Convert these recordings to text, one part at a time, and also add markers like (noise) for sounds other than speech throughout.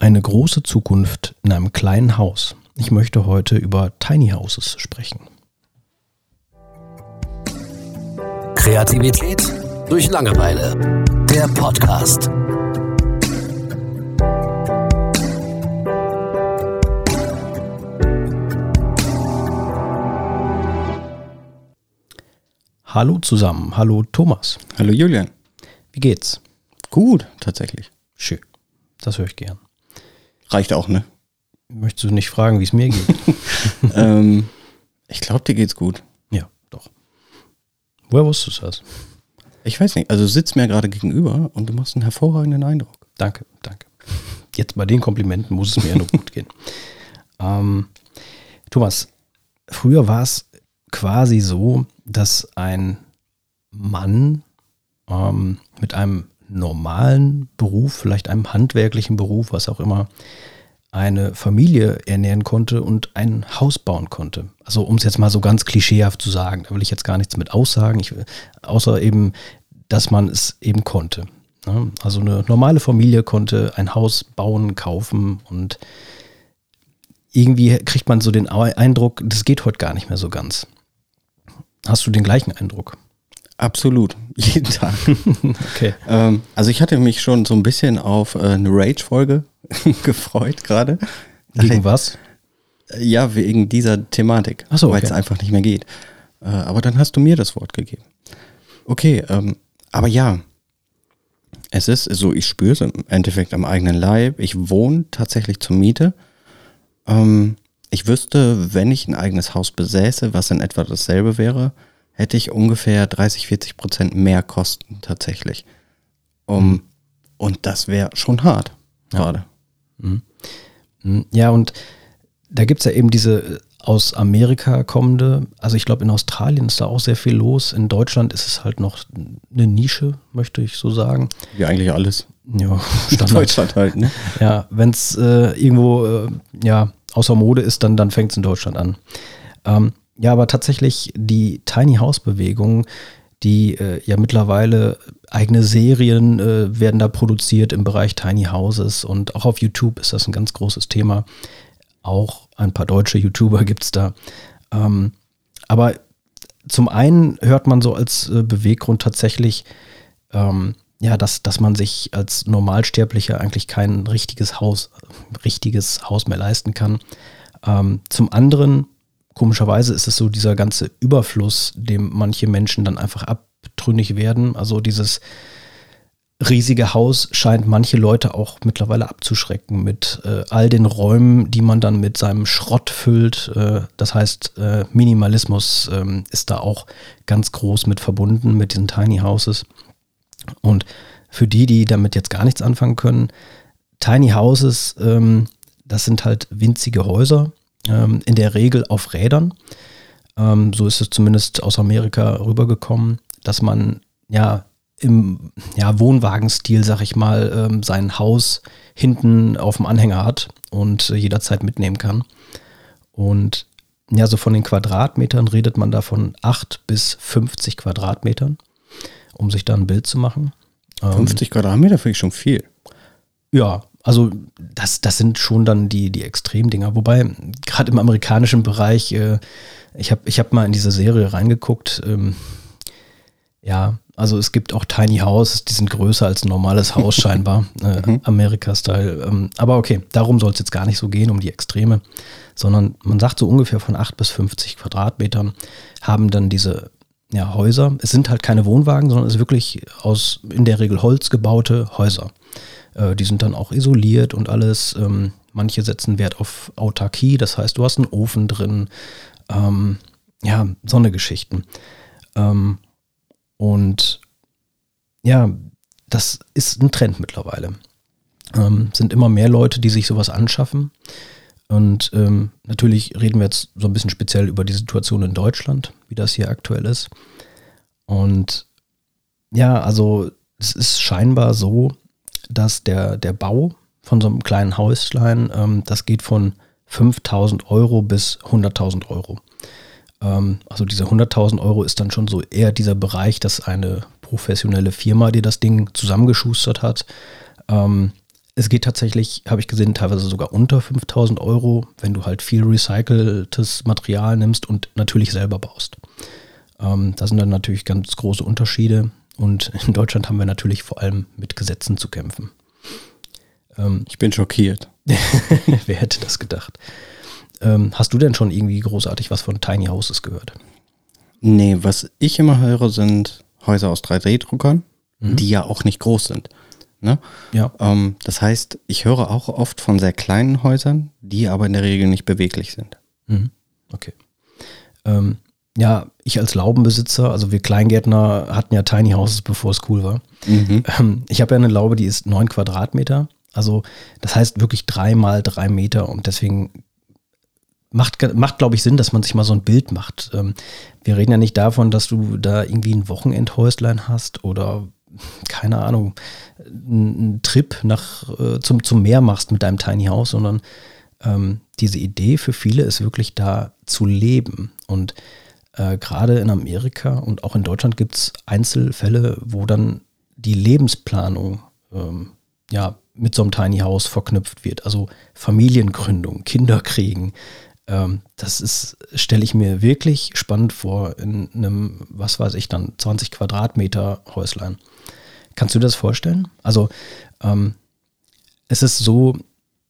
Eine große Zukunft in einem kleinen Haus. Ich möchte heute über Tiny Houses sprechen. Kreativität durch Langeweile. Der Podcast. Hallo zusammen. Hallo Thomas. Hallo Julian. Wie geht's? Gut, tatsächlich. Schön. Das höre ich gern. Reicht auch, ne? Möchtest du nicht fragen, wie es mir geht? (laughs) ähm, ich glaube, dir geht's gut. ja, doch. Woher wusstest du das? Ich weiß nicht, also sitzt mir gerade gegenüber und du machst einen hervorragenden Eindruck. Danke, danke. Jetzt bei den Komplimenten muss es mir ja nur gut gehen. (laughs) Ähm, Thomas, früher war es quasi so, dass ein Mann ähm, mit einem normalen Beruf, vielleicht einem handwerklichen Beruf, was auch immer, eine Familie ernähren konnte und ein Haus bauen konnte. Also um es jetzt mal so ganz klischeehaft zu sagen, da will ich jetzt gar nichts mit aussagen, ich, außer eben, dass man es eben konnte. Ne? Also eine normale Familie konnte ein Haus bauen, kaufen und irgendwie kriegt man so den Eindruck, das geht heute gar nicht mehr so ganz. Hast du den gleichen Eindruck? Absolut, (laughs) jeden Tag. Okay. ähm, also ich hatte mich schon so ein bisschen auf äh, eine Rage-Folge (laughs) gefreut gerade. Gegen was? Ja, wegen dieser Thematik, Ach so, weil okay. es einfach nicht mehr geht. Äh, aber dann hast du mir das Wort gegeben. Okay, ähm, aber ja, es ist so, ich spüre es im Endeffekt am eigenen Leib. Ich wohne tatsächlich zur Miete. Ähm, ich wüsste, wenn ich ein eigenes Haus besäße, was in etwa dasselbe wäre, hätte ich ungefähr 30, 40 Prozent mehr Kosten tatsächlich. Um, Und das wäre schon hart Ja. gerade. Mhm. Ja, und da gibt es ja eben diese aus Amerika kommende, also ich glaube in Australien ist da auch sehr viel los. In Deutschland ist es halt noch eine Nische, möchte ich so sagen. Wie eigentlich alles. Ja, (laughs) Standard. Deutschland halt, ne? Ja, wenn es äh, irgendwo äh, ja, außer Mode ist, dann, dann fängt es in Deutschland an. Ähm, ja, aber tatsächlich die Tiny House Bewegung, die äh, ja mittlerweile eigene Serien äh, werden da produziert im Bereich Tiny Houses und auch auf YouTube ist das ein ganz großes Thema. Auch ein paar deutsche YouTuber (laughs) gibt es da. Ähm, aber zum einen hört man so als äh, Beweggrund tatsächlich, ähm, ja, dass, dass man sich als Normalsterblicher eigentlich kein richtiges Haus, richtiges Haus mehr leisten kann. Ähm, zum anderen, komischerweise ist es so dieser ganze Überfluss, dem manche Menschen dann einfach abtrünnig werden. Also dieses riesige Haus scheint manche Leute auch mittlerweile abzuschrecken mit äh, all den Räumen, die man dann mit seinem Schrott füllt. Äh, das heißt, äh, Minimalismus ähm, ist da auch ganz groß mit verbunden mit diesen Tiny Houses. Und für die, die damit jetzt gar nichts anfangen können, Tiny Houses, ähm, das sind halt winzige Häuser, ähm, in der Regel auf Rädern. Ähm, so ist es zumindest aus Amerika rübergekommen, dass man ja im ja, Wohnwagenstil, sag ich mal, ähm, sein Haus hinten auf dem Anhänger hat und äh, jederzeit mitnehmen kann. Und ja, so von den Quadratmetern redet man da von 8 bis 50 Quadratmetern, um sich da ein Bild zu machen. Ähm, 50 Quadratmeter finde ich schon viel. ja, also das, das sind schon dann die, die Extremdinger. Wobei, gerade im amerikanischen Bereich, äh, ich habe ich hab mal in diese Serie reingeguckt. Ähm, ja, also es gibt auch Tiny Houses, die sind größer als ein normales Haus (laughs) scheinbar, äh, Amerika-Style. Ähm, aber okay, darum soll es jetzt gar nicht so gehen, um die Extreme, sondern man sagt so ungefähr von 8 bis 50 Quadratmetern haben dann diese ja, Häuser. Es sind halt keine Wohnwagen, sondern es ist wirklich aus in der Regel Holz gebaute Häuser. Äh, die sind dann auch isoliert und alles. Ähm, manche setzen Wert auf Autarkie, das heißt, du hast einen Ofen drin. Ähm, ja, so eine Geschichten. Ähm, und ja, das ist ein Trend mittlerweile. Ähm, sind immer mehr Leute, die sich sowas anschaffen. Und ähm, natürlich reden wir jetzt so ein bisschen speziell über die Situation in Deutschland, wie das hier aktuell ist. Und ja, also es ist scheinbar so, dass der, der Bau von so einem kleinen Häuslein, ähm, das geht von 5000 Euro bis 100.000 Euro. Ähm, also diese 100.000 Euro ist dann schon so eher dieser Bereich, dass eine professionelle Firma, die das Ding zusammengeschustert hat, ähm, es geht tatsächlich, habe ich gesehen, teilweise sogar unter 5000 Euro, wenn du halt viel recyceltes Material nimmst und natürlich selber baust. Ähm, da sind dann natürlich ganz große Unterschiede und in Deutschland haben wir natürlich vor allem mit Gesetzen zu kämpfen. Ähm, ich bin schockiert. (laughs) wer hätte das gedacht? Ähm, hast du denn schon irgendwie großartig was von Tiny Houses gehört? Nee, was ich immer höre, sind Häuser aus 3D-Druckern, mhm. die ja auch nicht groß sind. Ne? Ja. Ähm, das heißt, ich höre auch oft von sehr kleinen Häusern, die aber in der Regel nicht beweglich sind. Mhm. Okay. Ähm, ja, ich als Laubenbesitzer, also wir Kleingärtner hatten ja Tiny Houses, bevor es cool war. Mhm. Ähm, ich habe ja eine Laube, die ist neun Quadratmeter. Also das heißt wirklich drei mal drei Meter und deswegen macht, macht glaube ich, Sinn, dass man sich mal so ein Bild macht. Ähm, wir reden ja nicht davon, dass du da irgendwie ein Wochenendhäuslein hast oder keine Ahnung, einen Trip nach, äh, zum, zum Meer machst mit deinem Tiny House, sondern ähm, diese Idee für viele ist wirklich da zu leben. Und äh, gerade in Amerika und auch in Deutschland gibt es Einzelfälle, wo dann die Lebensplanung ähm, ja, mit so einem Tiny House verknüpft wird. Also Familiengründung, Kinder kriegen. Ähm, das ist, stelle ich mir wirklich spannend vor in einem, was weiß ich dann, 20 Quadratmeter Häuslein. Kannst du das vorstellen? Also ähm, es ist so,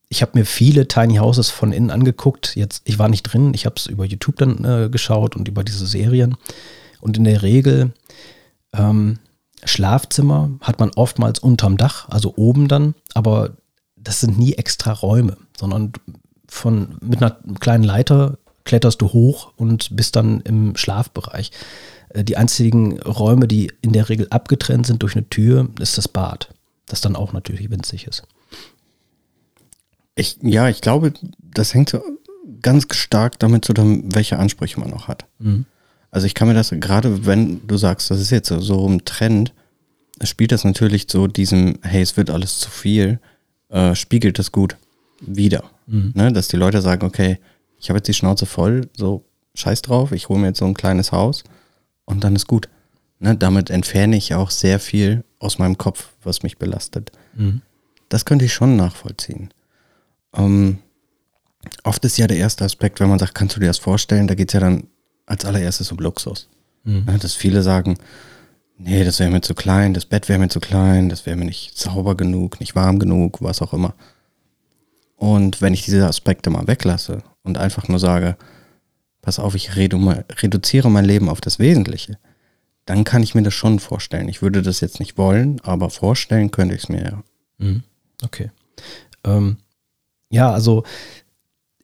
ich habe mir viele Tiny Houses von innen angeguckt. Jetzt, ich war nicht drin, ich habe es über YouTube dann äh, geschaut und über diese Serien. Und in der Regel ähm, Schlafzimmer hat man oftmals unterm Dach, also oben dann, aber das sind nie extra Räume, sondern von mit einer kleinen Leiter kletterst du hoch und bist dann im Schlafbereich. Äh, die einzigen Räume, die in der Regel abgetrennt sind durch eine Tür, ist das Bad, das dann auch natürlich winzig ist. Ich, ja, ich glaube, das hängt ganz stark damit zusammen, welche Ansprüche man noch hat. Mhm. Also ich kann mir das, gerade wenn du sagst, das ist jetzt so ein Trend, spielt das natürlich so diesem, hey, es wird alles zu viel, äh, spiegelt das gut wieder. Mhm. Ne? Dass die Leute sagen, okay, ich habe jetzt die Schnauze voll, so scheiß drauf, ich hole mir jetzt so ein kleines Haus und dann ist gut. Ne, damit entferne ich auch sehr viel aus meinem Kopf, was mich belastet. Mhm. Das könnte ich schon nachvollziehen. Ähm, oft ist ja der erste Aspekt, wenn man sagt, kannst du dir das vorstellen, da geht es ja dann als allererstes um Luxus. Mhm. Ne, dass viele sagen, nee, das wäre mir zu klein, das Bett wäre mir zu klein, das wäre mir nicht sauber genug, nicht warm genug, was auch immer. Und wenn ich diese Aspekte mal weglasse und einfach nur sage, pass auf, ich redu reduziere mein Leben auf das Wesentliche, dann kann ich mir das schon vorstellen. Ich würde das jetzt nicht wollen, aber vorstellen könnte ich es mir ja. Mhm. Okay. Ähm, ja, also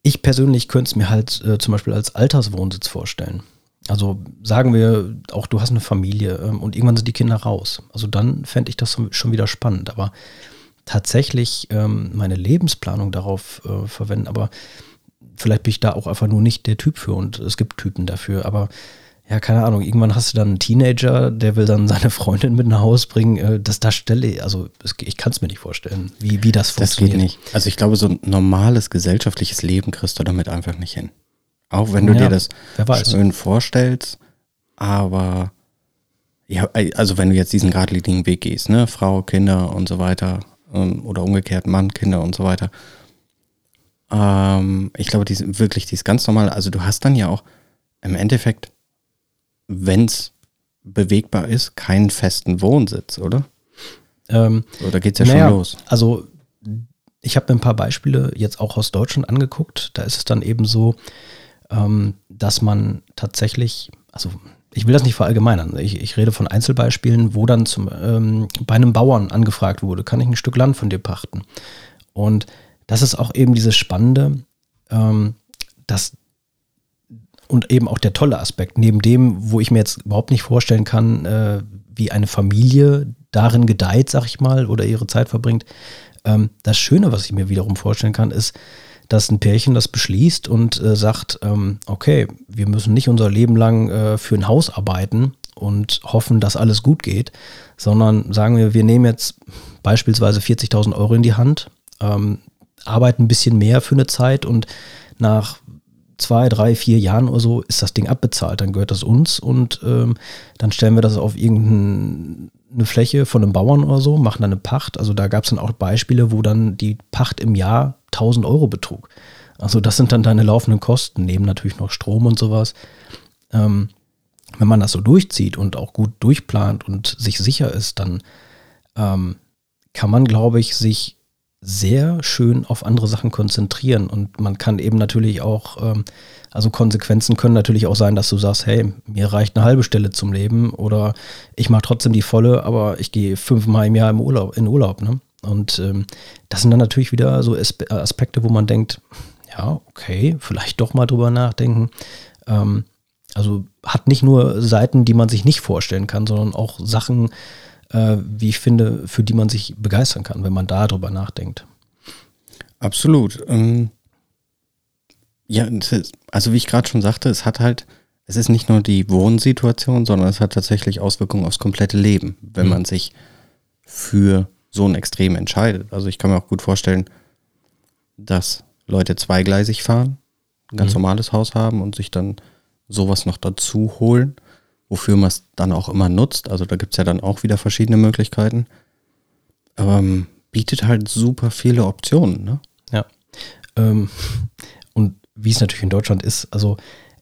ich persönlich könnte es mir halt äh, zum Beispiel als Alterswohnsitz vorstellen. Also sagen wir auch, du hast eine Familie ähm, und irgendwann sind die Kinder raus. Also dann fände ich das schon wieder spannend. Aber tatsächlich ähm, meine Lebensplanung darauf äh, verwenden, aber vielleicht bin ich da auch einfach nur nicht der Typ für und es gibt Typen dafür, aber ja, keine Ahnung, irgendwann hast du dann einen Teenager, der will dann seine Freundin mit nach Hause bringen. Äh, das da stelle also ich kann es mir nicht vorstellen, wie, wie das funktioniert. Das geht nicht. Also ich glaube, so ein normales gesellschaftliches Leben kriegst du damit einfach nicht hin. Auch wenn du ja, dir das schön vorstellst, aber ja, also wenn du jetzt diesen geradlinigen Weg gehst, ne, Frau, Kinder und so weiter, ähm, oder umgekehrt Mann, Kinder und so weiter, ähm, ich glaube, die wirklich, die ist ganz normal. Also du hast dann ja auch im Endeffekt, wenn es bewegbar ist, keinen festen Wohnsitz, oder? Ähm, da geht es ja naja, schon los. Also ich habe mir ein paar Beispiele jetzt auch aus Deutschland angeguckt. Da ist es dann eben so, ähm, dass man tatsächlich, also ich will das nicht verallgemeinern. Ich, ich rede von Einzelbeispielen, wo dann zum, ähm, bei einem Bauern angefragt wurde, kann ich ein Stück Land von dir pachten? Und das ist auch eben dieses Spannende, ähm, dass und eben auch der tolle Aspekt, neben dem, wo ich mir jetzt überhaupt nicht vorstellen kann, äh, wie eine Familie darin gedeiht, sag ich mal, oder ihre Zeit verbringt. Ähm, das Schöne, was ich mir wiederum vorstellen kann, ist, dass ein Pärchen das beschließt und äh, sagt, ähm, okay, wir müssen nicht unser Leben lang äh, für ein Haus arbeiten und hoffen, dass alles gut geht, sondern sagen wir, wir nehmen jetzt beispielsweise 40.000 Euro in die Hand, ähm, arbeiten ein bisschen mehr für eine Zeit und nach zwei, drei, vier Jahren oder so ist das Ding abbezahlt, dann gehört das uns und ähm, dann stellen wir das auf irgendeinen eine Fläche von einem Bauern oder so, machen dann eine Pacht. Also da gab es dann auch Beispiele, wo dann die Pacht im Jahr 1000 Euro betrug. Also das sind dann deine laufenden Kosten, neben natürlich noch Strom und sowas. Ähm, wenn man das so durchzieht und auch gut durchplant und sich sicher ist, dann ähm, kann man, glaube ich, sich sehr schön auf andere Sachen konzentrieren. Und man kann eben natürlich auch, ähm, also Konsequenzen können natürlich auch sein, dass du sagst, hey, mir reicht eine halbe Stelle zum Leben oder ich mache trotzdem die volle, aber ich gehe fünfmal im Jahr im Urlaub, in Urlaub. Ne? Und ähm, das sind dann natürlich wieder so Aspekte, wo man denkt, ja, okay, vielleicht doch mal drüber nachdenken. Ähm, also hat nicht nur Seiten, die man sich nicht vorstellen kann, sondern auch Sachen, äh, wie ich finde, für die man sich begeistern kann, wenn man da drüber nachdenkt. Absolut. Ähm, ja, also wie ich gerade schon sagte, es hat halt, es ist nicht nur die Wohnsituation, sondern es hat tatsächlich Auswirkungen aufs komplette Leben, wenn mhm. man sich für so ein Extrem entscheidet. Also ich kann mir auch gut vorstellen, dass Leute zweigleisig fahren, ein ganz mhm. normales Haus haben und sich dann sowas noch dazu holen, wofür man es dann auch immer nutzt. Also da gibt es ja dann auch wieder verschiedene Möglichkeiten. Ähm, bietet halt super viele Optionen, ne? Ja. Ähm, und wie es natürlich in Deutschland ist, also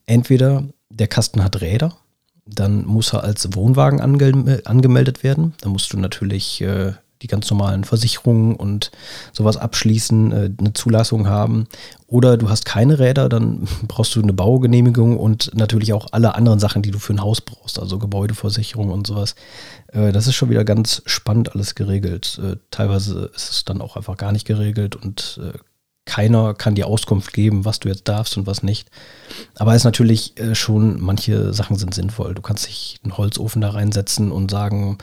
entweder der Kasten hat Räder, dann muss er als Wohnwagen ange angemeldet werden. Da musst du natürlich äh, die ganz normalen Versicherungen und sowas abschließen, äh, eine Zulassung haben. Oder du hast keine Räder, dann (laughs) brauchst du eine Baugenehmigung und natürlich auch alle anderen Sachen, die du für ein Haus brauchst, also Gebäudeversicherung und sowas. Äh, das ist schon wieder ganz spannend alles geregelt. Äh, teilweise ist es dann auch einfach gar nicht geregelt und keiner kann dir Auskunft geben, was du jetzt darfst und was nicht. Aber es ist natürlich schon, manche Sachen sind sinnvoll. Du kannst dich einen Holzofen da reinsetzen und sagen,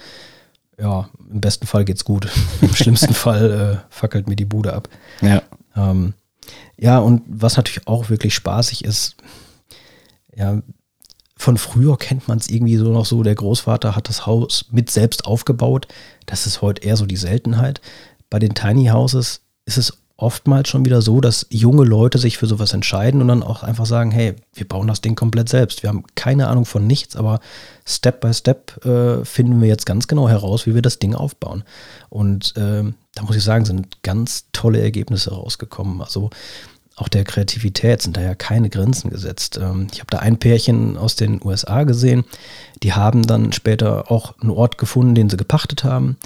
ja, im besten Fall geht's gut. (laughs) Im schlimmsten (laughs) Fall äh, fackelt mir die Bude ab. Ja. Ähm, ja, und was natürlich auch wirklich spaßig ist, ja, von früher kennt man es irgendwie so noch so, der Großvater hat das Haus mit selbst aufgebaut. Das ist heute eher so die Seltenheit. Bei den Tiny Houses ist es oftmals schon wieder so, dass junge Leute sich für sowas entscheiden und dann auch einfach sagen, hey, wir bauen das Ding komplett selbst. Wir haben keine Ahnung von nichts, aber Step by Step äh, finden wir jetzt ganz genau heraus, wie wir das Ding aufbauen. Und äh, da muss ich sagen, sind ganz tolle Ergebnisse rausgekommen. Also auch der Kreativität sind da ja keine Grenzen gesetzt. Ähm, ich habe da ein Pärchen aus den USA gesehen, die haben dann später auch einen Ort gefunden, den sie gepachtet haben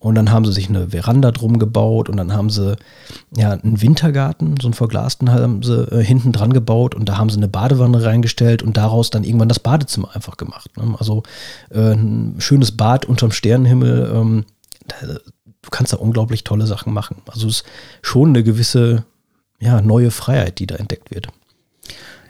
und dann haben sie sich eine Veranda drum gebaut und dann haben sie ja einen Wintergarten, so einen verglasten haben sie äh, hinten dran gebaut und da haben sie eine Badewanne reingestellt und daraus dann irgendwann das Badezimmer einfach gemacht. Ne? Also äh, ein schönes Bad unterm Sternenhimmel. Ähm, da, du kannst da unglaublich tolle Sachen machen. Also es ist schon eine gewisse ja, neue Freiheit, die da entdeckt wird.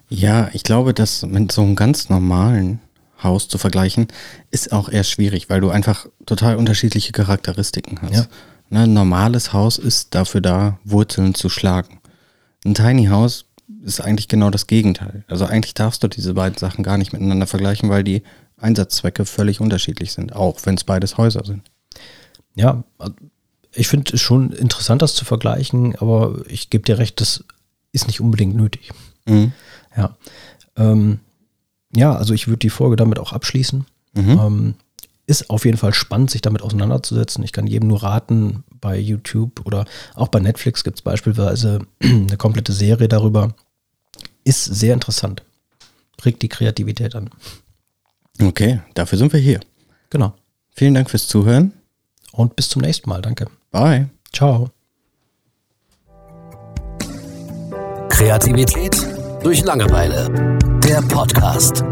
Ja, ich glaube, dass mit so einem ganz normalen Haus zu vergleichen, ist auch eher schwierig, weil du einfach total unterschiedliche Charakteristiken hast. Ja. Ne, ein normales Haus ist dafür da, Wurzeln zu schlagen. Ein Tiny House ist eigentlich genau das Gegenteil. Also eigentlich darfst du diese beiden Sachen gar nicht miteinander vergleichen, weil die Einsatzzwecke völlig unterschiedlich sind, auch wenn es beides Häuser sind. Ja, ich finde es schon interessant, das zu vergleichen, aber ich gebe dir recht, das ist nicht unbedingt nötig. Mhm. Ja. Ähm, ja, also ich würde die Folge damit auch abschließen. Mhm. Ähm, ist auf jeden Fall spannend, sich damit auseinanderzusetzen. Ich kann jedem nur raten, bei YouTube oder auch bei Netflix gibt es beispielsweise (clears throat) eine komplette Serie darüber. Ist sehr interessant. Regt die Kreativität an. Okay, dafür sind wir hier. Genau. Vielen Dank fürs Zuhören. Und bis zum nächsten Mal. Danke. Bye. Ciao. Kreativität durch Langeweile. Der Podcast.